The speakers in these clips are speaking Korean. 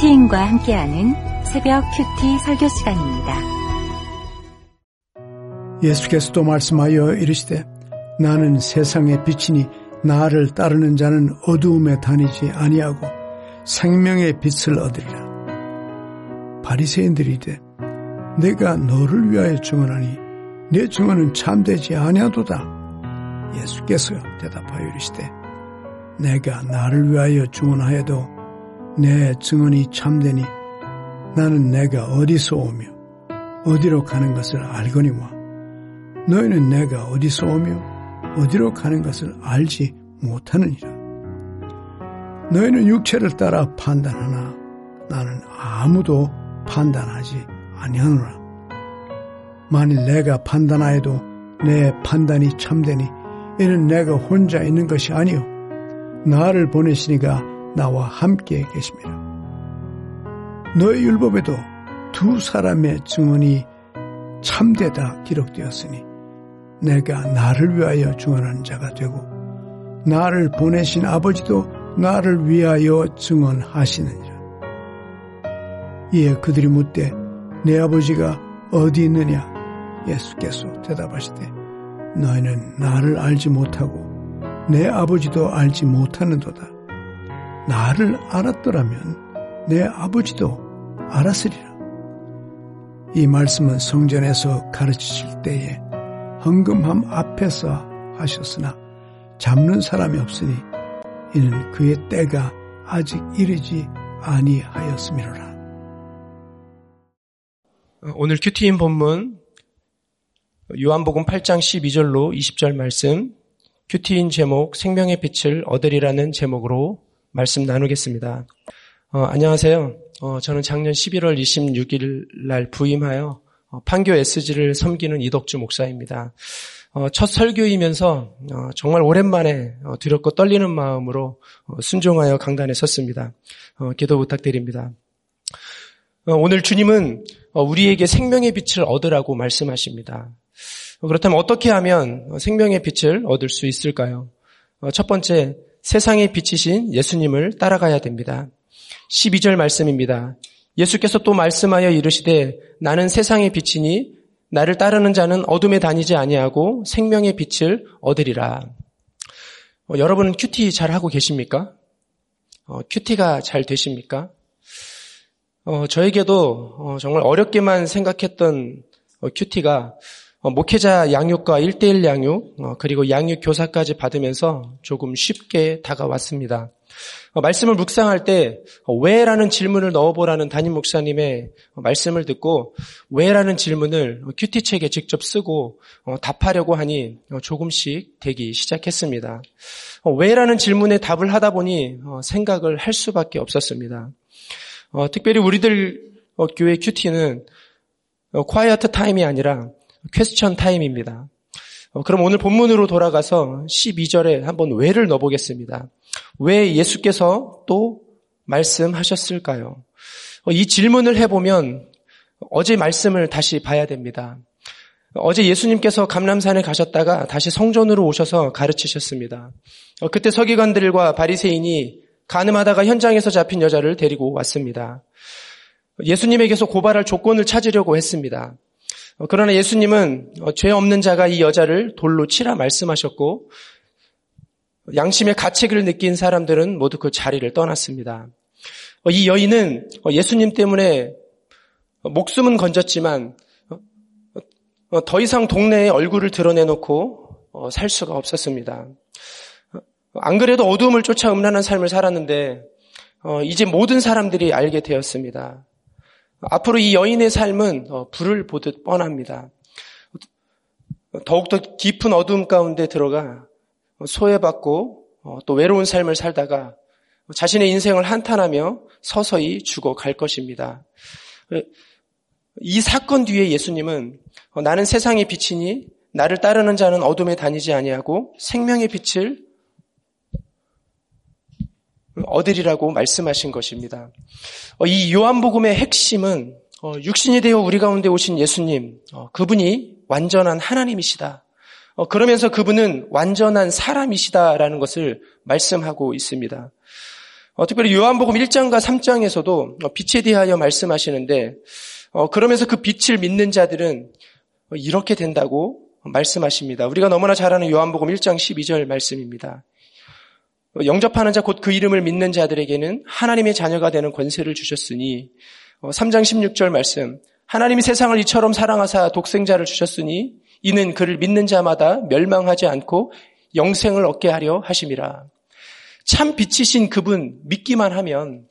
큐티인과 함께하는 새벽 큐티 설교 시간입니다. 예수께서 도 말씀하여 이르시되 나는 세상의 빛이니 나를 따르는 자는 어두움에 다니지 아니하고 생명의 빛을 얻으리라. 바리새인들이 이르되 내가 너를 위하여 증언하니 내 증언은 참되지 아니하도다. 예수께서 대답하여 이르시되 내가 나를 위하여 증언하여도 내 증언이 참되니 나는 내가 어디서 오며 어디로 가는 것을 알거니와 너희는 내가 어디서 오며 어디로 가는 것을 알지 못하느니라. 너희는 육체를 따라 판단하나 나는 아무도 판단하지 아니하노라. 만일 내가 판단하여도 내 판단이 참되니 이는 내가 혼자 있는 것이 아니요 나를 보내시니가 나와 함께 계십니다. 너희 율법에도 두 사람의 증언이 참되다 기록되었으니 내가 나를 위하여 증언하는 자가 되고 나를 보내신 아버지도 나를 위하여 증언하시느니라. 이에 그들이 묻되 내 아버지가 어디 있느냐? 예수께서 대답하시되 너희는 나를 알지 못하고 내 아버지도 알지 못하는도다. 나를 알았더라면 내 아버지도 알았으리라. 이 말씀은 성전에서 가르치실 때에 헌금함 앞에서 하셨으나 잡는 사람이 없으니 이는 그의 때가 아직 이르지 아니하였음이로라. 오늘 큐티인 본문 요한복음 8장 12절로 20절 말씀 큐티인 제목 생명의 빛을 얻으리라는 제목으로 말씀 나누겠습니다. 어, 안녕하세요. 어, 저는 작년 11월 26일 날 부임하여 어, 판교 SG를 섬기는 이덕주 목사입니다. 어, 첫 설교이면서 어, 정말 오랜만에 두렵고 떨리는 마음으로 순종하여 강단에 섰습니다. 기도 부탁드립니다. 오늘 주님은 우리에게 생명의 빛을 얻으라고 말씀하십니다. 그렇다면 어떻게 하면 생명의 빛을 얻을 수 있을까요? 첫 번째, 세상의 빛이신 예수님을 따라가야 됩니다. 12절 말씀입니다. 예수께서 또 말씀하여 이르시되 나는 세상의 빛이니 나를 따르는 자는 어둠에 다니지 아니하고 생명의 빛을 얻으리라. 어, 여러분은 QT 잘 하고 계십니까? 어, QT가 잘 되십니까? 어, 저에게도 어, 정말 어렵게만 생각했던 어, QT가 어, 목회자 양육과 1대1 양육 그리고 양육 교사까지 받으면서 조금 쉽게 다가왔습니다. 어, 말씀을 묵상할 때 어, 왜라는 질문을 넣어보라는 담임 목사님의 말씀을 듣고 왜 라는 질문을 QT책에 직접 쓰고 어, 답하려고 하니 조금씩 되기 시작했습니다. 왜 라는 질문에 답을 하다 보니 생각을 할 수밖에 없었습니다. 특별히 우리들 교회 큐티는 콰이어트 타임이 아니라 퀘스천 타임입니다. 그럼 오늘 본문으로 돌아가서 12절에 한번 왜를 넣어보겠습니다. 왜 예수께서 또 말씀하셨을까요? 어, 이 질문을 해보면 어제 말씀을 다시 봐야 됩니다. 어제 예수님께서 감람산에 가셨다가 다시 성전으로 오셔서 가르치셨습니다. 어, 그때 서기관들과 바리새인이 가늠하다가 현장에서 잡힌 여자를 데리고 왔습니다. 예수님에게서 고발할 조건을 찾으려고 했습니다. 어, 그러나 예수님은 죄 없는 자가 이 여자를 돌로 치라 말씀하셨고 양심의 가책을 느낀 사람들은 모두 그 자리를 떠났습니다. 어, 이 여인은 어, 예수님 때문에 목숨은 건졌지만 어, 더 이상 동네에 얼굴을 드러내놓고 살 수가 없었습니다. 안 그래도 어두움을 쫓아 음란한 삶을 살았는데 이제 모든 사람들이 알게 되었습니다. 앞으로 이 여인의 삶은 불을 보듯 뻔합니다. 더욱더 깊은 어두움 가운데 들어가 소외받고 어, 또 외로운 삶을 살다가 자신의 인생을 한탄하며 서서히 죽어갈 것입니다. 이 사건 뒤에 예수님은 어, 나는 세상의 빛이니 나를 따르는 자는 어둠에 다니지 아니하고 생명의 빛을 얻으리라고 말씀하신 것입니다. 어, 이 요한복음의 핵심은 육신이 되어 우리 가운데 오신 예수님, 그분이 완전한 하나님이시다. 어, 그러면서 그분은 완전한 사람이시다라는 것을 말씀하고 있습니다. 어, 특별히 요한복음 1장과 3장에서도 빛에 대하여 말씀하시는데 어, 그러면서 그 빛을 믿는 자들은 이렇게 된다고 말씀하십니다. 우리가 너무나 잘 아는 요한복음 1장 12절 말씀입니다. 영접하는 자 곧 그 이름을 믿는 자들에게는 하나님의 자녀가 되는 권세를 주셨으니 3장 어, 16절 말씀 하나님이 세상을 이처럼 사랑하사 독생자를 주셨으니 이는 그를 믿는 자마다 멸망하지 않고 영생을 얻게 하려 하심이라. 참 빛이신 그분 믿기만 하면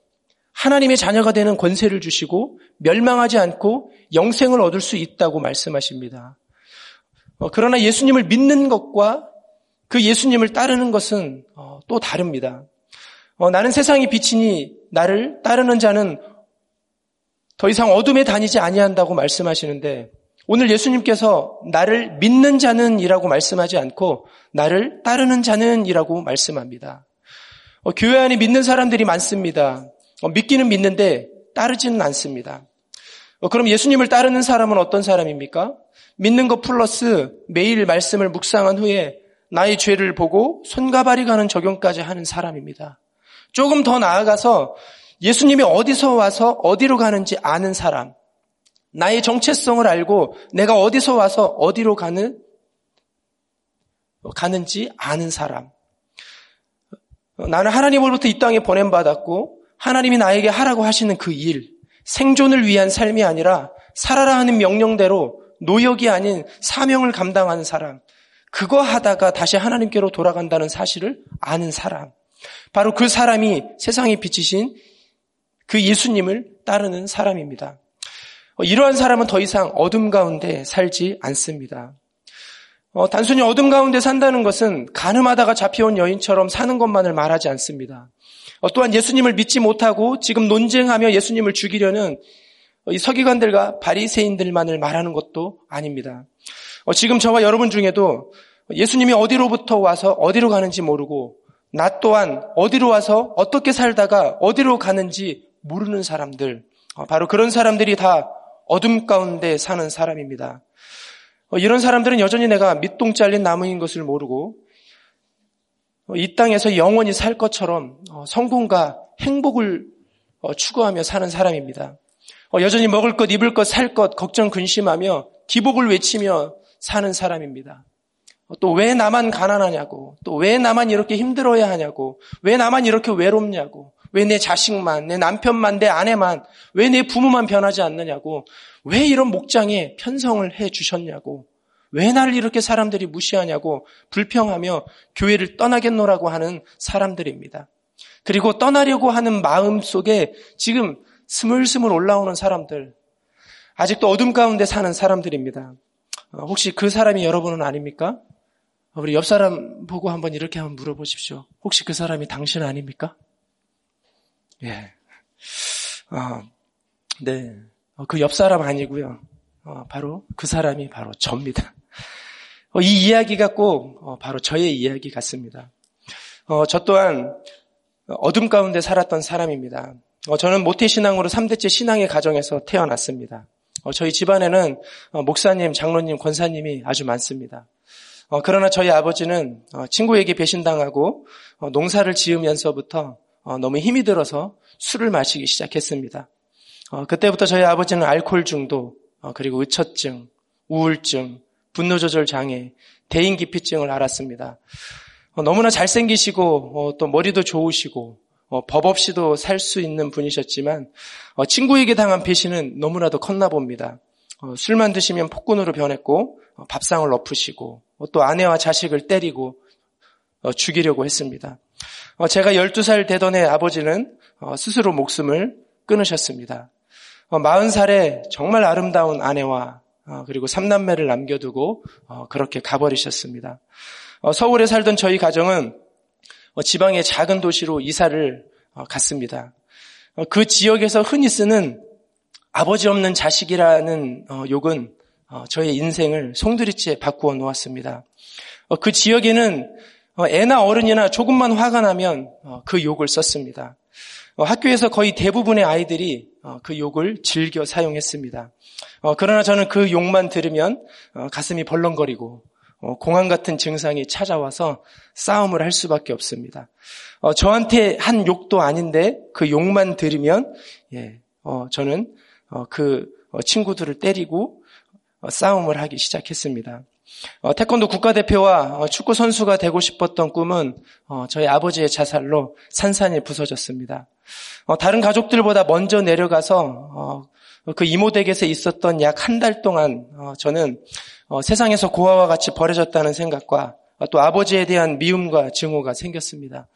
하나님의 자녀가 되는 권세를 주시고 멸망하지 않고 영생을 얻을 수 있다고 말씀하십니다. 어, 그러나 예수님을 믿는 것과 그 예수님을 따르는 것은 어, 또 다릅니다. 어, 나는 세상이 빛이니 나를 따르는 자는 더 이상 어둠에 다니지 아니한다고 말씀하시는데 오늘 예수님께서 나를 믿는 자는이라고 말씀하지 않고 나를 따르는 자는이라고 말씀합니다. 교회 안에 믿는 사람들이 많습니다. 믿기는 믿는데 따르지는 않습니다. 그럼 예수님을 따르는 사람은 어떤 사람입니까? 믿는 것 플러스 매일 말씀을 묵상한 후에 나의 죄를 보고 손과 발이 가는 적용까지 하는 사람입니다. 조금 더 나아가서 예수님이 어디서 와서 어디로 가는지 아는 사람, 나의 정체성을 알고 내가 어디서 와서 어디로 가는 가는지 아는 사람. 나는 하나님으로부터 이 땅에 보냄 받았고 하나님이 나에게 하라고 하시는 그 일, 생존을 위한 삶이 아니라 살아라 하는 명령대로 노역이 아닌 사명을 감당하는 사람. 그거 하다가 다시 하나님께로 돌아간다는 사실을 아는 사람. 바로 그 사람이 세상에 비치신 그 예수님을 따르는 사람입니다. 어, 이러한 사람은 더 이상 어둠 가운데 살지 않습니다. 어, 단순히 어둠 가운데 산다는 것은 가늠하다가 잡혀온 여인처럼 사는 것만을 말하지 않습니다. 어, 또한 예수님을 믿지 못하고 지금 논쟁하며 예수님을 죽이려는 이 서기관들과 바리새인들만을 말하는 것도 아닙니다. 어, 지금 저와 여러분 중에도 예수님이 어디로부터 와서 어디로 가는지 모르고 나 또한 어디로 와서 어떻게 살다가 어디로 가는지 모르는 사람들, 어, 바로 그런 사람들이 다 어둠 가운데 사는 사람입니다. 어, 이런 사람들은 여전히 내가 밑동 잘린 나무인 것을 모르고 이 땅에서 영원히 살 것처럼 성공과 행복을 추구하며 사는 사람입니다. 여전히 먹을 것, 입을 것, 살 것 걱정 근심하며 기복을 외치며 사는 사람입니다. 또 왜 나만 가난하냐고, 또 왜 나만 이렇게 힘들어야 하냐고, 왜 나만 이렇게 외롭냐고, 왜 내 자식만, 내 남편만, 내 아내만, 왜 내 부모만 변하지 않느냐고, 왜 이런 목장에 편성을 해 주셨냐고, 왜 나를 이렇게 사람들이 무시하냐고 불평하며 교회를 떠나겠노라고 하는 사람들입니다. 그리고 떠나려고 하는 마음 속에 지금 스물스물 올라오는 사람들, 아직도 어둠 가운데 사는 사람들입니다. 어, 혹시 그 사람이 여러분은 아닙니까? 우리 옆 사람 보고 한번 이렇게 한번 물어보십시오. 혹시 그 사람이 당신 아닙니까? 예. 어, 네. 어, 그옆 사람 아니고요. 어, 바로 그 사람이 바로 접니다. 어, 이 이야기가 꼭 어, 바로 저의 이야기 같습니다. 저 또한 어둠 가운데 살았던 사람입니다. 저는 모태신앙으로 3대째 신앙의 가정에서 태어났습니다. 저희 집안에는 목사님, 장로님, 권사님이 아주 많습니다. 그러나 저희 아버지는 친구에게 배신당하고 농사를 지으면서부터 너무 힘이 들어서 술을 마시기 시작했습니다. 그때부터 저희 아버지는 알코올 중독, 그리고 의처증, 우울증, 분노조절 장애, 대인기피증을 앓았습니다. 너무나 잘생기시고 또 머리도 좋으시고 법 없이도 살 수 있는 분이셨지만 친구에게 당한 배신은 너무나도 컸나 봅니다. 술만 드시면 폭군으로 변했고 밥상을 엎으시고 또 아내와 자식을 때리고 죽이려고 했습니다. 제가 12살 되던 해 아버지는 스스로 목숨을 끊으셨습니다. 40살에 정말 아름다운 아내와 그리고 삼남매를 남겨두고 그렇게 가버리셨습니다. 서울에 살던 저희 가정은 지방의 작은 도시로 이사를 갔습니다. 그 지역에서 흔히 쓰는 아버지 없는 자식이라는 욕은 저의 인생을 송두리째 바꾸어 놓았습니다. 그 지역에는 애나 어른이나 조금만 화가 나면 그 욕을 썼습니다. 학교에서 거의 대부분의 아이들이 그 욕을 즐겨 사용했습니다. 그러나 저는 그 욕만 들으면 가슴이 벌렁거리고 어, 공황 같은 증상이 찾아와서 싸움을 할 수밖에 없습니다. 어, 저한테 한 욕도 아닌데 그 욕만 들으면 예, 어, 저는 어, 그 어, 친구들을 때리고 어, 싸움을 하기 시작했습니다. 태권도 국가대표와 축구 선수가 되고 싶었던 꿈은 저희 아버지의 자살로 산산이 부서졌습니다. 다른 가족들보다 먼저 내려가서 그 이모 댁에서 있었던 약 한 달 동안 저는 세상에서 고아와 같이 버려졌다는 생각과 또 아버지에 대한 미움과 증오가 생겼습니다.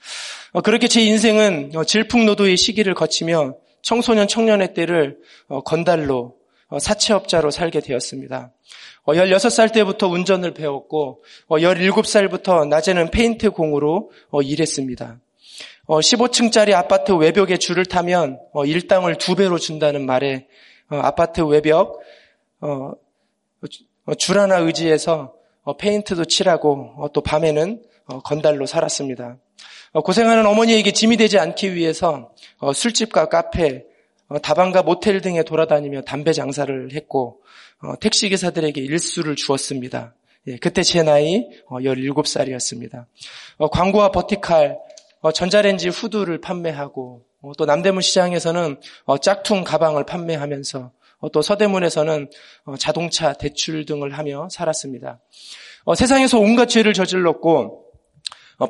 그렇게 제 인생은 질풍노도의 시기를 거치며 청소년 청년의 때를 건달로 사채업자로 살게 되었습니다. 16살 때부터 운전을 배웠고 17살부터 낮에는 페인트 공으로 일했습니다. 15층짜리 아파트 외벽에 줄을 타면 일당을 두 배로 준다는 말에 아파트 외벽 줄 하나 의지해서 페인트도 칠하고 또 밤에는 건달로 살았습니다. 고생하는 어머니에게 짐이 되지 않기 위해서 술집과 카페, 다방과 모텔 등에 돌아다니며 담배 장사를 했고 택시 기사들에게 일수를 주었습니다. 예, 그때 제 나이 17살이었습니다. 광고와 버티칼, 전자레인지 후드를 판매하고 또 남대문 시장에서는 짝퉁 가방을 판매하면서 또 서대문에서는 자동차 대출 등을 하며 살았습니다. 세상에서 온갖 죄를 저질렀고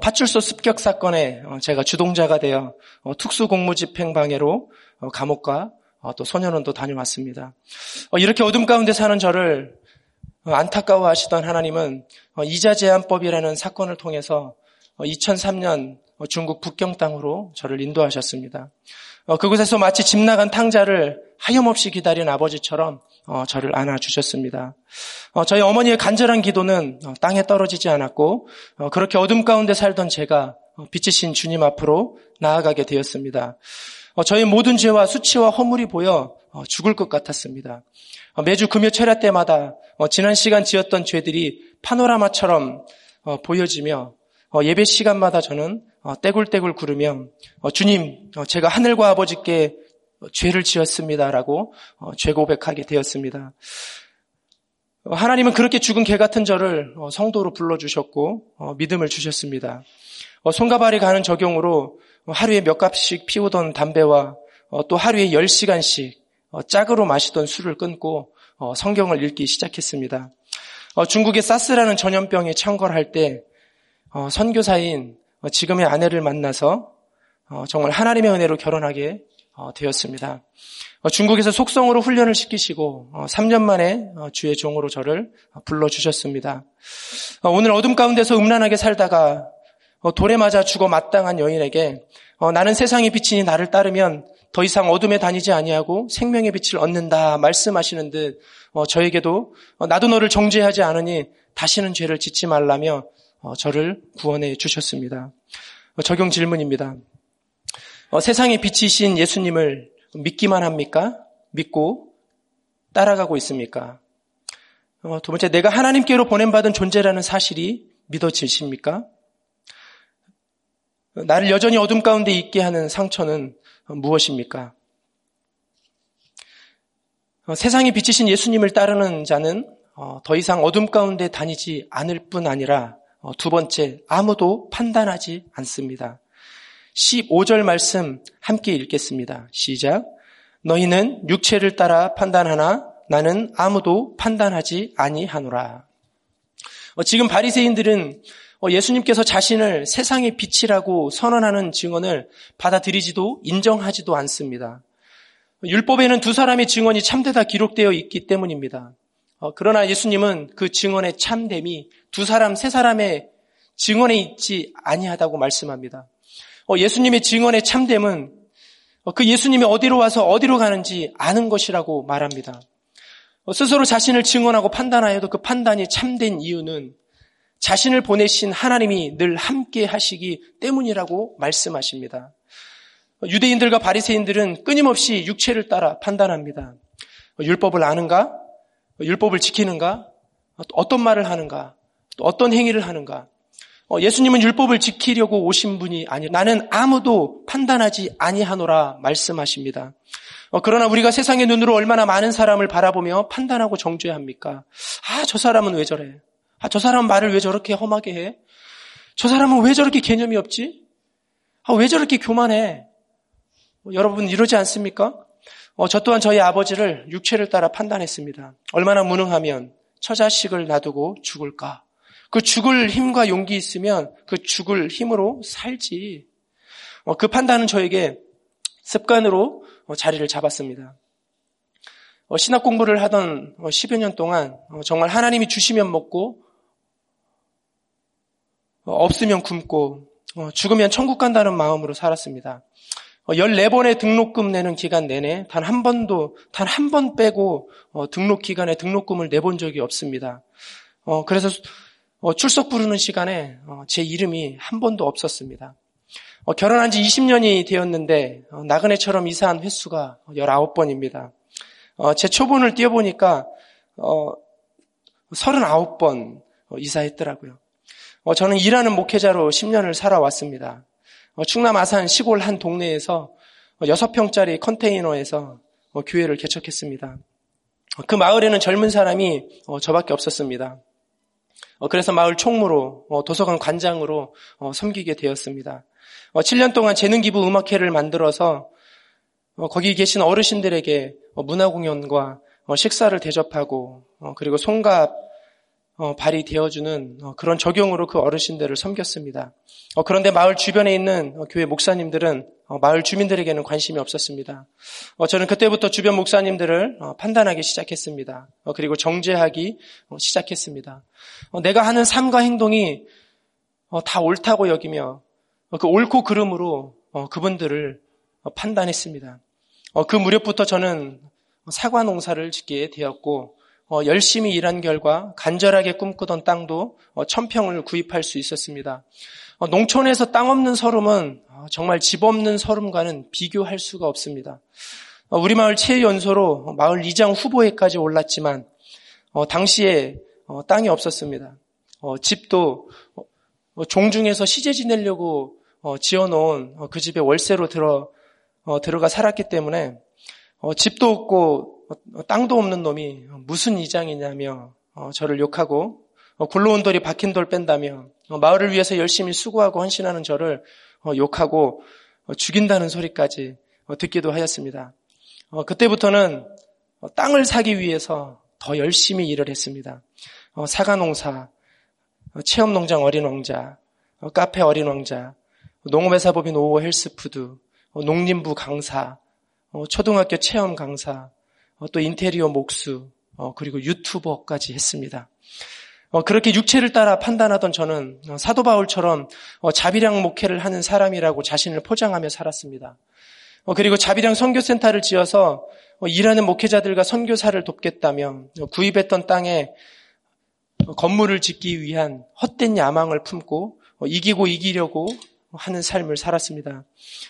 파출소 습격 사건에 제가 주동자가 되어 특수공무집행방해로 감옥과 또 소년원도 다녀왔습니다. 이렇게 어둠 가운데 사는 저를 안타까워하시던 하나님은 이자 제한법이라는 사건을 통해서 2003년 중국 북경 땅으로 저를 인도하셨습니다. 그곳에서 마치 집 나간 탕자를 하염없이 기다린 아버지처럼 저를 안아주셨습니다. 저희 어머니의 간절한 기도는 땅에 떨어지지 않았고 그렇게 어둠 가운데 살던 제가 빛이신 주님 앞으로 나아가게 되었습니다. 저희 모든 죄와 수치와 허물이 보여 죽을 것 같았습니다. 매주 금요 철야 때마다 지난 시간 지었던 죄들이 파노라마처럼 보여지며 예배 시간마다 저는 떼굴떼굴 구르며 주님 제가 하늘과 아버지께 죄를 지었습니다라고 죄 고백하게 되었습니다. 하나님은 그렇게 죽은 개 같은 저를 성도로 불러주셨고 믿음을 주셨습니다. 손과 발이 가는 적용으로 하루에 몇 갑씩 피우던 담배와 또 하루에 10시간씩 짝으로 마시던 술을 끊고 성경을 읽기 시작했습니다. 중국의 사스라는 전염병에 창궐할 때 선교사인 지금의 아내를 만나서 정말 하나님의 은혜로 결혼하게 되었습니다. 중국에서 속성으로 훈련을 시키시고 3년 만에 주의 종으로 저를 불러주셨습니다. 오늘 어둠 가운데서 음란하게 살다가 돌에 맞아 죽어 마땅한 여인에게 나는 세상의 빛이니 나를 따르면 더 이상 어둠에 다니지 아니하고 생명의 빛을 얻는다 말씀하시는 듯 저에게도 나도 너를 정죄하지 않으니 다시는 죄를 짓지 말라며 저를 구원해 주셨습니다. 적용 질문입니다. 세상의 빛이신 예수님을 믿기만 합니까? 믿고 따라가고 있습니까? 두 번째, 내가 하나님께로 보냄받은 존재라는 사실이 믿어지십니까? 나를 여전히 어둠 가운데 있게 하는 상처는 무엇입니까? 어, 세상에 비치신 예수님을 따르는 자는 어, 더 이상 어둠 가운데 다니지 않을 뿐 아니라 어, 두 번째, 아무도 판단하지 않습니다. 15절 말씀 함께 읽겠습니다. 시작. 너희는 육체를 따라 판단하나 나는 아무도 판단하지 아니하노라. 지금 바리새인들은 어, 예수님께서 자신을 세상의 빛이라고 선언하는 증언을 받아들이지도 인정하지도 않습니다. 율법에는 두 사람의 증언이 참되다 기록되어 있기 때문입니다. 어, 그러나 예수님은 그 증언의 참됨이 두 사람, 세 사람의 증언에 있지 아니하다고 말씀합니다. 어, 예수님의 증언의 참됨은 그 예수님이 어디로 와서 어디로 가는지 아는 것이라고 말합니다. 스스로 자신을 증언하고 판단하여도 그 판단이 참된 이유는 자신을 보내신 하나님이 늘 함께 하시기 때문이라고 말씀하십니다. 유대인들과 바리새인들은 끊임없이 육체를 따라 판단합니다. 율법을 아는가? 율법을 지키는가? 어떤 말을 하는가? 어떤 행위를 하는가? 어, 예수님은 율법을 지키려고 오신 분이 아니 나는 아무도 판단하지 아니하노라 말씀하십니다. 어, 그러나 우리가 세상의 눈으로 얼마나 많은 사람을 바라보며 판단하고 정죄합니까? 아, 저 사람은 왜 저래? 아, 저 사람 말을 왜 저렇게 험하게 해? 저 사람은 왜 저렇게 개념이 없지? 아, 왜 저렇게 교만해? 뭐, 여러분 이러지 않습니까? 어, 저 또한 저희 아버지를 육체를 따라 판단했습니다. 얼마나 무능하면 처자식을 놔두고 죽을까? 그 죽을 힘과 용기 있으면 그 죽을 힘으로 살지. 어, 그 판단은 저에게 습관으로 어, 자리를 잡았습니다. 어, 신학 공부를 하던 10여 년 동안 정말 하나님이 주시면 먹고 없으면 굶고 죽으면 천국 간다는 마음으로 살았습니다. 14번의 등록금 내는 기간 내내 단 한 번도, 단 한 번 빼고 등록 기간에 등록금을 내본 적이 없습니다. 그래서 출석 부르는 시간에 제 이름이 한 번도 없었습니다. 어, 결혼한 지 20년이 되었는데 어, 나그네처럼 이사한 횟수가 19번입니다. 어, 제 초본을 띄워보니까 39번 이사했더라고요. 저는 일하는 목회자로 10년을 살아왔습니다. 충남 아산 시골 한 동네에서 6평짜리 컨테이너에서 교회를 개척했습니다. 그 마을에는 젊은 사람이 저밖에 없었습니다. 그래서 마을 총무로 도서관 관장으로 섬기게 되었습니다. 7년 어, 동안 재능기부 음악회를 만들어서 어, 거기 계신 어르신들에게 어, 문화 공연과 식사를 대접하고 그리고 송갑 발이 되어주는 그런 적용으로 그 어르신들을 섬겼습니다. 그런데 마을 주변에 있는 교회 목사님들은 마을 주민들에게는 관심이 없었습니다. 저는 그때부터 주변 목사님들을 판단하기 시작했습니다. 그리고 정죄하기 시작했습니다. 내가 하는 삶과 행동이 다 옳다고 여기며 그 옳고 그름으로 어, 그분들을 판단했습니다. 어, 그 무렵부터 저는 사과 농사를 짓게 되었고 어, 열심히 일한 결과 간절하게 꿈꾸던 땅도 천평을 구입할 수 있었습니다. 농촌에서 땅 없는 서름은 정말 집 없는 서름과는 비교할 수가 없습니다. 우리 마을 체연소로 마을 이장 후보에까지 올랐지만 당시에 땅이 없었습니다. 집도 종중에서 시제 지내려고 어, 지어놓은 어, 그 집에 월세로 들어 어, 들어가 살았기 때문에 어, 집도 없고 어, 땅도 없는 놈이 무슨 이장이냐며 어, 저를 욕하고 굴러온 돌이 박힌 돌 뺀다며 마을을 위해서 열심히 수고하고 헌신하는 저를 욕하고 죽인다는 소리까지 듣기도 하였습니다. 그때부터는 땅을 사기 위해서 더 열심히 일을 했습니다. 사과 농사, 체험 농장 어린 왕자, 카페 어린 왕자, 농업회사법인 오호 헬스푸드, 어, 농림부 강사, 어, 초등학교 체험 강사, 어, 또 인테리어 목수, 그리고 유튜버까지 했습니다. 그렇게 육체를 따라 판단하던 저는 사도 바울처럼 자비량 목회를 하는 사람이라고 자신을 포장하며 살았습니다. 그리고 자비량 선교센터를 지어서 일하는 목회자들과 선교사를 돕겠다며 구입했던 땅에 건물을 짓기 위한 헛된 야망을 품고 이기고 이기려고 하는 삶을 살았습니다.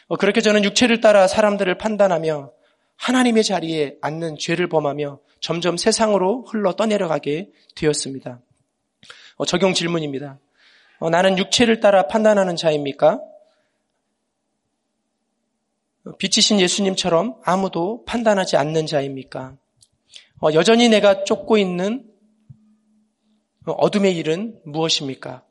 어, 그렇게 저는 육체를 따라 사람들을 판단하며 하나님의 자리에 앉는 죄를 범하며 점점 세상으로 흘러 떠내려가게 되었습니다. 어, 적용 질문입니다. 어, 나는 육체를 따라 판단하는 자입니까? 빛이신 예수님처럼 아무도 판단하지 않는 자입니까? 여전히 내가 쫓고 있는 어둠의 일은 무엇입니까?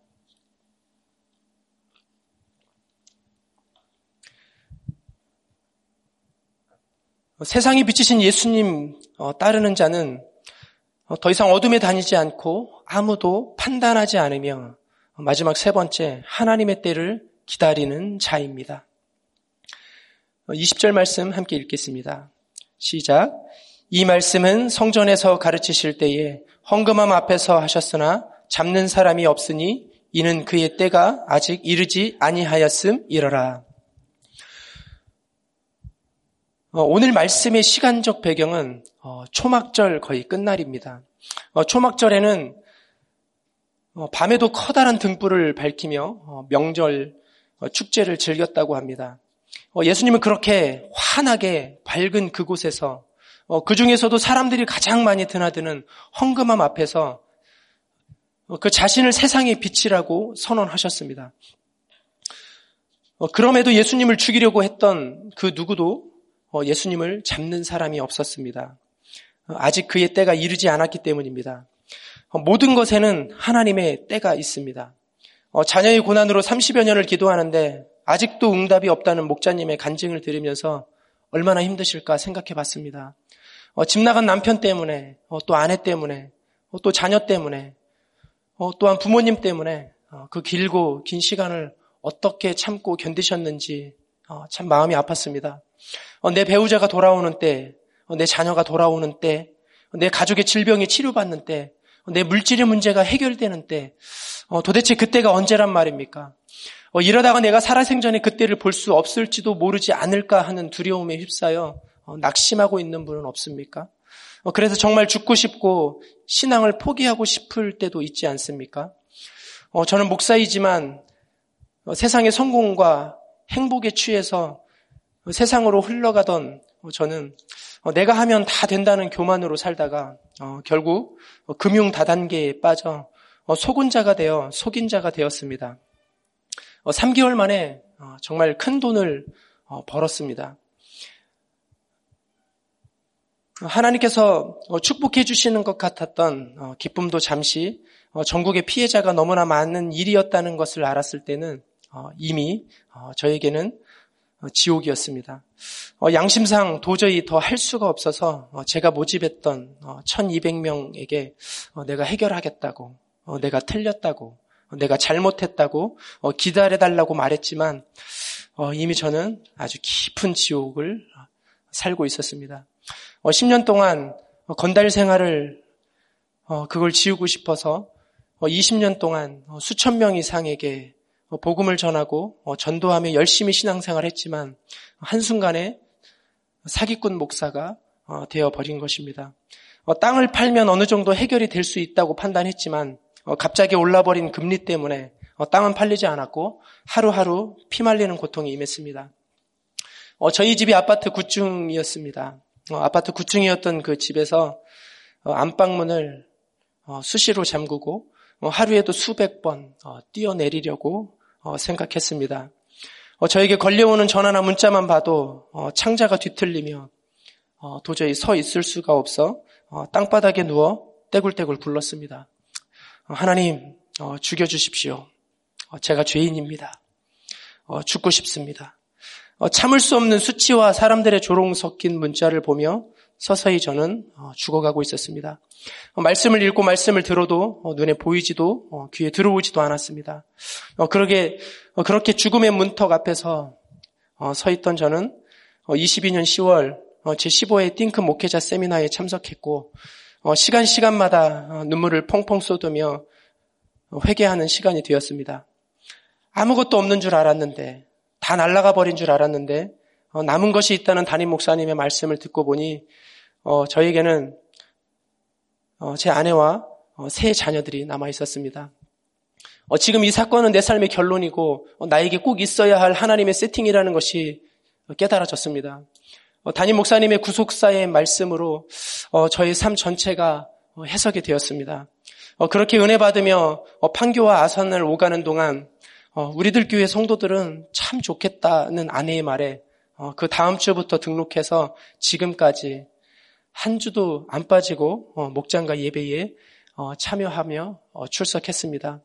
세상이 비치신 예수님 어, 따르는 자는 어, 더 이상 어둠에 다니지 않고 아무도 판단하지 않으며 마지막 세 번째 하나님의 때를 기다리는 자입니다. 20절 어, 말씀 함께 읽겠습니다. 시작. 이 말씀은 성전에서 가르치실 때에 헌금함 앞에서 하셨으나 잡는 사람이 없으니 이는 그의 때가 아직 이르지 아니하였음 이러라. 어, 오늘 말씀의 시간적 배경은 어, 초막절 거의 끝날입니다. 어, 초막절에는 밤에도 커다란 등불을 밝히며 명절 축제를 즐겼다고 합니다. 예수님은 그렇게 환하게 밝은 그곳에서 그 중에서도 사람들이 가장 많이 드나드는 헝금함 앞에서 그 자신을 세상의 빛이라고 선언하셨습니다. 그럼에도 예수님을 죽이려고 했던 그 누구도 어, 예수님을 잡는 사람이 없었습니다. 어, 아직 그의 때가 이르지 않았기 때문입니다. 모든 것에는 하나님의 때가 있습니다. 자녀의 고난으로 30여 년을 기도하는데 아직도 응답이 없다는 목자님의 간증을 들으면서 얼마나 힘드실까 생각해 봤습니다. 집 나간 남편 때문에, 또 아내 때문에, 또 자녀 때문에, 또한 부모님 때문에 그 길고 긴 시간을 어떻게 참고 견디셨는지 참 마음이 아팠습니다. 내 배우자가 돌아오는 때, 내 자녀가 돌아오는 때, 내 가족의 질병이 치료받는 때, 내 물질의 문제가 해결되는 때, 어, 도대체 그때가 언제란 말입니까? 어, 이러다가 내가 살아생전에 그때를 볼 수 없을지도 모르지 않을까 하는 두려움에 휩싸여 어, 낙심하고 있는 분은 없습니까? 그래서 정말 죽고 싶고 신앙을 포기하고 싶을 때도 있지 않습니까? 저는 목사이지만 세상의 성공과 행복에 취해서 세상으로 흘러가던 저는 내가 하면 다 된다는 교만으로 살다가 결국 금융 다단계에 빠져 속은 자가 되어 속인 자가 되었습니다. 3개월 만에 정말 큰 돈을 벌었습니다. 하나님께서 축복해 주시는 것 같았던 기쁨도 잠시 전국의 피해자가 너무나 많은 일이었다는 것을 알았을 때는 이미 저에게는 지옥이었습니다. 양심상 도저히 더 할 수가 없어서 제가 모집했던 1200명에게 내가 해결하겠다고 어, 내가 틀렸다고, 어, 내가 잘못했다고, 어, 기다려달라고 말했지만, 이미 저는 아주 깊은 지옥을 살고 있었습니다. 10년 동안 건달 생활을, 그걸 지우고 싶어서 20년 동안 수천 명 이상에게 복음을 전하고 전도하며 열심히 신앙생활 했지만, 한순간에 사기꾼 목사가 되어 버린 것입니다. 땅을 팔면 어느 정도 해결이 될 수 있다고 판단했지만 어, 갑자기 올라버린 금리 때문에 어, 땅은 팔리지 않았고 하루하루 피말리는 고통이 임했습니다. 어, 저희 집이 아파트 9층이었습니다. 아파트 9층이었던 그 집에서 안방문을 수시로 잠그고 하루에도 수백 번 뛰어내리려고 생각했습니다. 저에게 걸려오는 전화나 문자만 봐도 창자가 뒤틀리며 도저히 서 있을 수가 없어 땅바닥에 누워 떼굴떼굴 굴렀습니다. 하나님 어, 죽여주십시오. 어, 제가 죄인입니다. 어, 죽고 싶습니다. 참을 수 없는 수치와 사람들의 조롱 섞인 문자를 보며 서서히 저는 죽어가고 있었습니다. 말씀을 읽고 말씀을 들어도 눈에 보이지도 귀에 들어오지도 않았습니다. 그러게 그렇게 죽음의 문턱 앞에서 서 있던 저는 22년 10월 제 15회 띵크 목회자 세미나에 참석했고 어, 시간 시간마다 어, 눈물을 펑펑 쏟으며 회개하는 시간이 되었습니다. 아무것도 없는 줄 알았는데 다 날아가 버린 줄 알았는데 어, 남은 것이 있다는 담임 목사님의 말씀을 듣고 보니 저에게는 제 아내와 세 자녀들이 남아 있었습니다. 지금 이 사건은 내 삶의 결론이고 나에게 꼭 있어야 할 하나님의 세팅이라는 것이 깨달아졌습니다. 어, 담임 목사님의 구속사의 말씀으로 어, 저의 삶 전체가 어, 해석이 되었습니다. 그렇게 은혜 받으며 판교와 아산을 오가는 동안 우리들 교회 성도들은 참 좋겠다는 아내의 말에 그 다음 주부터 등록해서 지금까지 한 주도 안 빠지고 목장과 예배에 참여하며 출석했습니다.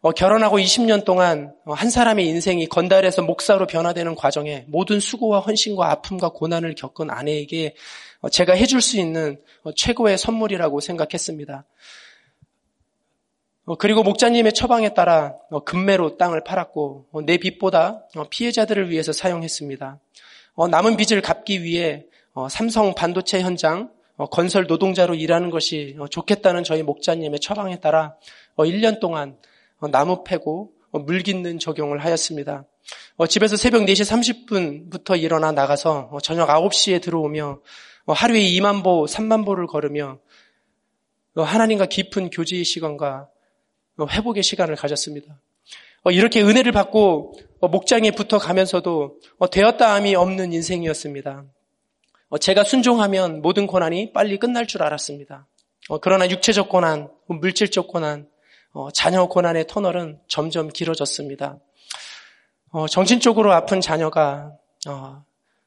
어, 결혼하고 20년 동안 어, 한 사람의 인생이 건달에서 목사로 변화되는 과정에 모든 수고와 헌신과 아픔과 고난을 겪은 아내에게 어, 제가 해줄 수 있는 어, 최고의 선물이라고 생각했습니다. 어, 그리고 목자님의 처방에 따라 어, 금매로 땅을 팔았고 내 빚보다 피해자들을 위해서 사용했습니다. 남은 빚을 갚기 위해 삼성 반도체 현장 건설 노동자로 일하는 것이 좋겠다는 저희 목자님의 처방에 따라 1년 동안 어, 나무 패고 어, 물 깃는 적용을 하였습니다. 어, 집에서 새벽 4시 30분부터 일어나 나가서 저녁 9시에 들어오며 하루에 2만 보, 3만 보를 걸으며 하나님과 깊은 교제의 시간과 회복의 시간을 가졌습니다. 이렇게 은혜를 받고 목장에 붙어 가면서도 되었다 함이 없는 인생이었습니다. 제가 순종하면 모든 고난이 빨리 끝날 줄 알았습니다. 그러나 육체적 고난, 물질적 고난, 어, 자녀 고난의 터널은 점점 길어졌습니다. 어, 정신적으로 아픈 자녀가 어,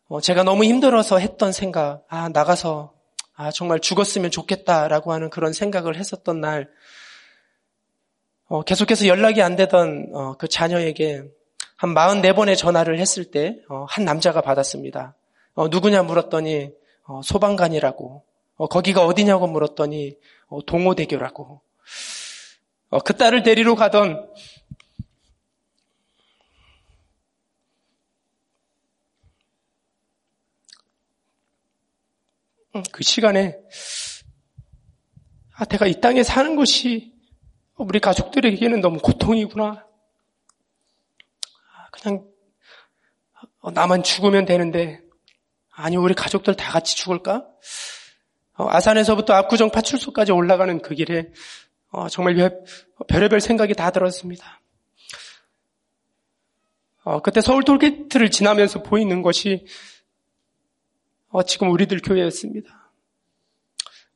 어, 제가 너무 힘들어서 했던 생각, 아 나가서 아 정말 죽었으면 좋겠다라고 하는 그런 생각을 했었던 날, 어, 계속해서 연락이 안 되던 어, 그 자녀에게 한 44번의 전화를 했을 때 한 남자가 받았습니다. 누구냐 물었더니 소방관이라고 거기가 어디냐고 물었더니 동호대교라고 그 딸을 데리러 가던 그 시간에 아, 내가 이 땅에 사는 것이 우리 가족들에게는 너무 고통이구나. 아, 그냥 어, 나만 죽으면 되는데 아니 우리 가족들 다 같이 죽을까? 어, 아산에서부터 압구정 파출소까지 올라가는 그 길에 어, 정말 별의별 생각이 다 들었습니다. 그때 서울 톨게이트를 지나면서 보이는 것이 지금 우리들 교회였습니다.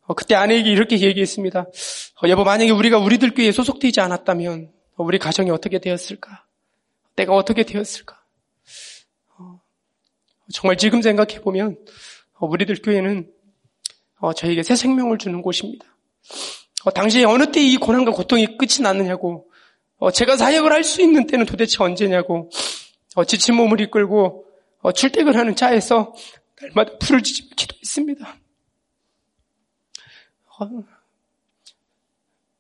어, 그때 아내에게 이렇게 얘기했습니다. 어, 여보, 만약에 우리가 우리들 교회에 소속되지 않았다면 우리 가정이 어떻게 되었을까? 내가 어떻게 되었을까? 어, 정말 지금 생각해 보면 우리들 교회는 저에게 새 생명을 주는 곳입니다. 당시에 어느 때 이 고난과 고통이 끝이 났느냐고, 제가 사역을 할 수 있는 때는 도대체 언제냐고, 지친 몸을 이끌고 출퇴근하는 차에서 날마다 불을 지지며 기도했습니다.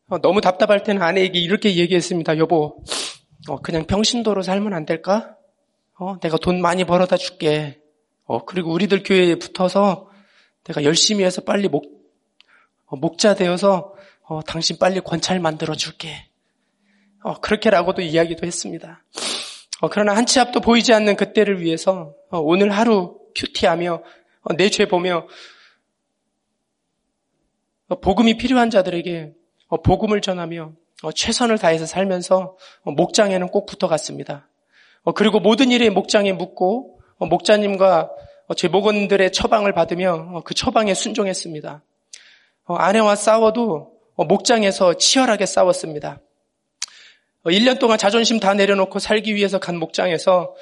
어, 너무 답답할 때는 아내에게 이렇게 얘기했습니다. 여보, 어, 그냥 평신도로 살면 안 될까? 어, 내가 돈 많이 벌어다 줄게. 어, 그리고 우리들 교회에 붙어서 내가 열심히 해서 빨리 목, 어, 목자 되어서 어, 당신 빨리 권찰 만들어 줄게. 어, 그렇게라고도 이야기도 했습니다. 어, 그러나 한 치 앞도 보이지 않는 그때를 위해서 어, 오늘 하루 큐티하며 어, 내죄 보며 어, 복음이 필요한 자들에게 어, 복음을 전하며 어, 최선을 다해서 살면서 목장에는 꼭 붙어갔습니다. 그리고 모든 일에 목장에 묻고 목자님과 제 목원들의 처방을 받으며 그 처방에 순종했습니다. 아내와 싸워도 목장에서 치열하게 싸웠습니다. 1년 동안 자존심 다 내려놓고 살기 위해서 간 목장에서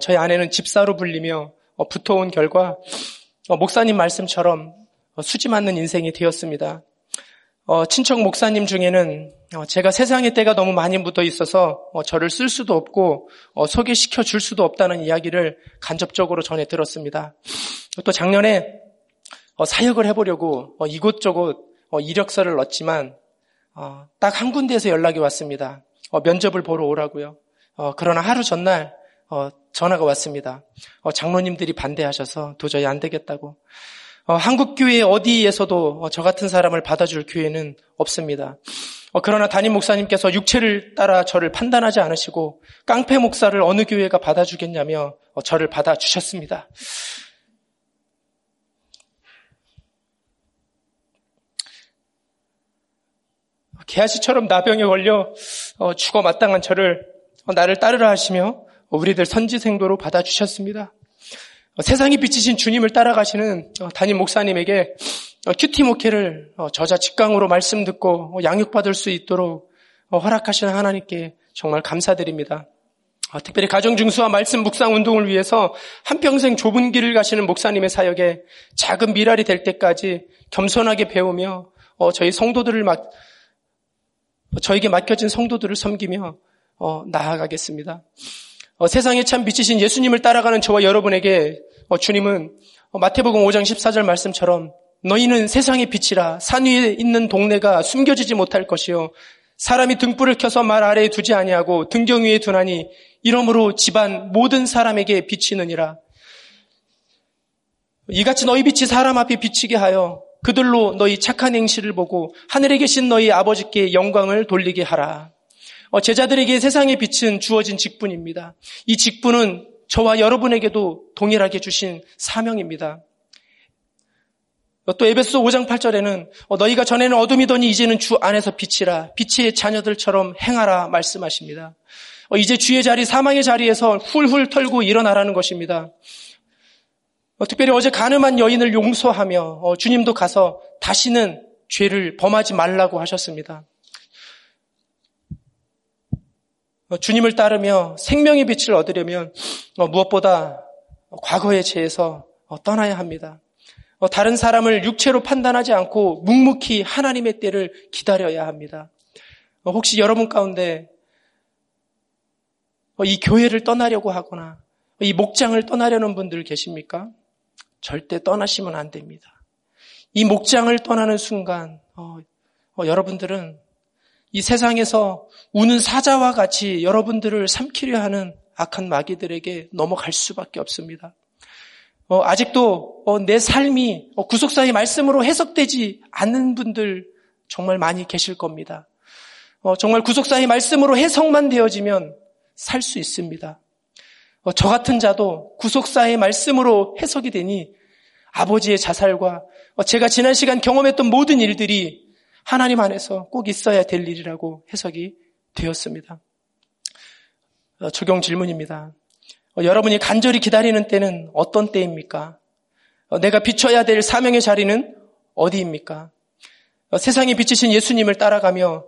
저희 아내는 집사로 불리며 붙어온 결과 목사님 말씀처럼 어, 수지 맞는 인생이 되었습니다. 어, 친척 목사님 중에는 어, 제가 세상의 때가 너무 많이 묻어 있어서 어, 저를 쓸 수도 없고 어, 소개시켜 줄 수도 없다는 이야기를 간접적으로 전해 들었습니다. 또 작년에 어, 사역을 해보려고 이곳저곳 이력서를 넣었지만 딱 한 군데에서 연락이 왔습니다. 면접을 보러 오라고요. 그러나 하루 전날 전화가 왔습니다. 장로님들이 반대하셔서 도저히 안 되겠다고. 어, 한국 교회 어디에서도 어, 저 같은 사람을 받아줄 교회는 없습니다. 어, 그러나 담임 목사님께서 육체를 따라 저를 판단하지 않으시고 깡패 목사를 어느 교회가 받아주겠냐며 어, 저를 받아주셨습니다. 개아시처럼 나병에 걸려 어, 죽어 마땅한 저를 어, 나를 따르라 하시며 우리들 선지생도로 받아주셨습니다. 어, 세상이 비치신 주님을 따라가시는 어, 담임 목사님에게 어, 큐티 목회를 저자 직강으로 말씀 듣고 양육받을 수 있도록 허락하시는 하나님께 정말 감사드립니다. 특별히 가정중수와 말씀 묵상 운동을 위해서 한평생 좁은 길을 가시는 목사님의 사역에 작은 미랄이 될 때까지 겸손하게 배우며 저희 성도들을 맡, 저에게 맡겨진 성도들을 섬기며 나아가겠습니다. 어, 세상에 참 미치신 예수님을 따라가는 저와 여러분에게 어, 주님은 어, 마태복음 5장 14절 말씀처럼 너희는 세상의 빛이라 산 위에 있는 동네가 숨겨지지 못할 것이요 사람이 등불을 켜서 말 아래에 두지 아니하고 등경 위에 두나니 이러므로 집안 모든 사람에게 비치느니라 이같이 너희 빛이 사람 앞에 비치게 하여 그들로 너희 착한 행실을 보고 하늘에 계신 너희 아버지께 영광을 돌리게 하라. 어, 제자들에게 세상의 빛은 주어진 직분입니다. 이 직분은 저와 여러분에게도 동일하게 주신 사명입니다. 또 에베소 5장 8절에는 어, 너희가 전에는 어둠이더니 이제는 주 안에서 빛이라 빛의 자녀들처럼 행하라 말씀하십니다. 어, 이제 주의 자리 사망의 자리에서 훌훌 털고 일어나라는 것입니다. 특별히 어제 가늠한 여인을 용서하며 주님도 가서 다시는 죄를 범하지 말라고 하셨습니다. 어, 주님을 따르며 생명의 빛을 얻으려면 어, 무엇보다 과거의 죄에서 어, 떠나야 합니다. 다른 사람을 육체로 판단하지 않고 묵묵히 하나님의 때를 기다려야 합니다. 혹시 여러분 가운데 이 교회를 떠나려고 하거나 이 목장을 떠나려는 분들 계십니까? 절대 떠나시면 안 됩니다. 이 목장을 떠나는 순간 어, 어, 여러분들은 이 세상에서 우는 사자와 같이 여러분들을 삼키려 하는 악한 마귀들에게 넘어갈 수밖에 없습니다. 어, 아직도 어, 내 삶이 어, 구속사의 말씀으로 해석되지 않는 분들 정말 많이 계실 겁니다. 어, 정말 구속사의 말씀으로 해석만 되어지면 살 수 있습니다. 어, 저 같은 자도 구속사의 말씀으로 해석이 되니 아버지의 자살과 어, 제가 지난 시간 경험했던 모든 일들이 하나님 안에서 꼭 있어야 될 일이라고 해석이 되었습니다. 적용 질문입니다. 여러분이 간절히 기다리는 때는 어떤 때입니까? 내가 비춰야 될 사명의 자리는 어디입니까? 세상에 비치신 예수님을 따라가며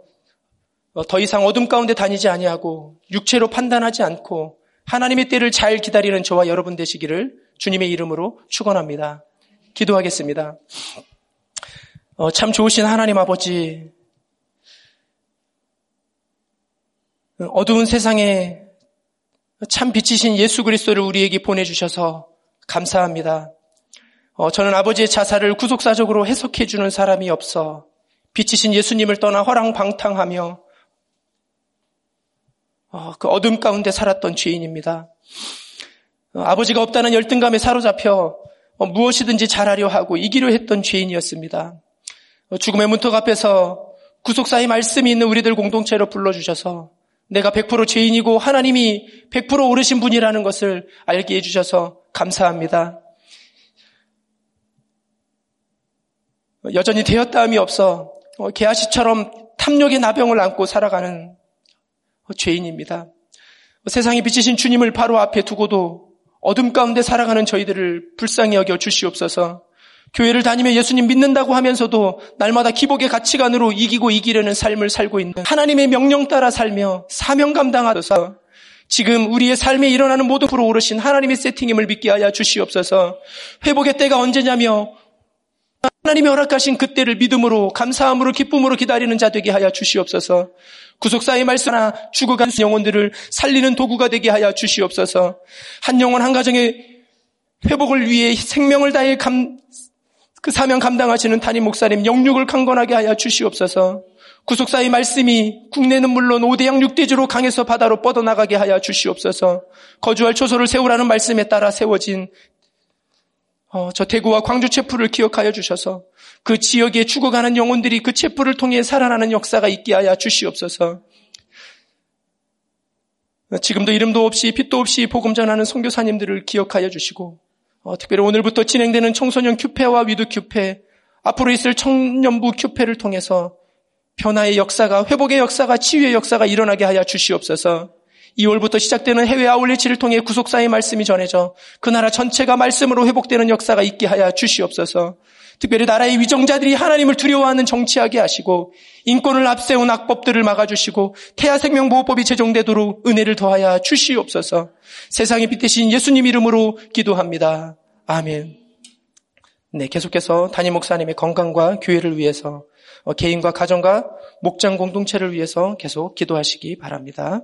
더 이상 어둠 가운데 다니지 아니하고 육체로 판단하지 않고 하나님의 때를 잘 기다리는 저와 여러분 되시기를 주님의 이름으로 축원합니다. 기도하겠습니다. 어, 참 좋으신 하나님 아버지, 어두운 세상에 참 빛이신 예수 그리스도를 우리에게 보내주셔서 감사합니다. 어, 저는 아버지의 자살을 구속사적으로 해석해 주는 사람이 없어 빛이신 예수님을 떠나 허랑방탕하며 어, 그 어둠 가운데 살았던 죄인입니다. 어, 아버지가 없다는 열등감에 사로잡혀 어, 무엇이든지 잘하려 하고 이기려 했던 죄인이었습니다. 어, 죽음의 문턱 앞에서 구속사의 말씀이 있는 우리들 공동체로 불러주셔서 내가 100% 죄인이고 하나님이 100% 오르신 분이라는 것을 알게 해주셔서 감사합니다. 여전히 되었다함이 없어 개아시처럼 탐욕의 나병을 안고 살아가는 죄인입니다. 세상에 비치신 주님을 바로 앞에 두고도 어둠 가운데 살아가는 저희들을 불쌍히 여겨 주시옵소서. 교회를 다니며 예수님 믿는다고 하면서도 날마다 기복의 가치관으로 이기고 이기려는 삶을 살고 있는 하나님의 명령 따라 살며 사명 감당하셔서 지금 우리의 삶에 일어나는 모든 프로 오르신 하나님의 세팅임을 믿게 하여 주시옵소서. 회복의 때가 언제냐며 하나님이 허락하신 그때를 믿음으로 감사함으로 기쁨으로 기다리는 자 되게 하여 주시옵소서. 구속사의 말씀나 죽어간 영혼들을 살리는 도구가 되게 하여 주시옵소서. 한 영혼 한 가정의 회복을 위해 생명을 다해 감, 그 사명 감당하시는 담임 목사님 영육을 강건하게 하여 주시옵소서. 구속사의 말씀이 국내는 물론 5대양 6대주로 강에서 바다로 뻗어나가게 하여 주시옵소서. 거주할 처소를 세우라는 말씀에 따라 세워진 어, 저 대구와 광주 채플을 기억하여 주셔서 그 지역에 죽어가는 영혼들이 그 채플을 통해 살아나는 역사가 있게 하여 주시옵소서. 지금도 이름도 없이 빛도 없이 복음 전하는 선교사님들을 기억하여 주시고 어, 특별히 오늘부터 진행되는 청소년 큐페와 위드 큐페 앞으로 있을 청년부 큐페를 통해서 변화의 역사가 회복의 역사가 치유의 역사가 일어나게 하여 주시옵소서. 2월부터 시작되는 해외 아울리치를 통해 구속사의 말씀이 전해져 그 나라 전체가 말씀으로 회복되는 역사가 있게 하여 주시옵소서. 특별히 나라의 위정자들이 하나님을 두려워하는 정치하게 하시고 인권을 앞세운 악법들을 막아주시고 태아생명보호법이 제정되도록 은혜를 더하여 주시옵소서. 세상에 빛대신 예수님 이름으로 기도합니다. 아멘. 네, 계속해서 담임 목사님의 건강과 교회를 위해서 어, 개인과 가정과 목장 공동체를 위해서 계속 기도하시기 바랍니다.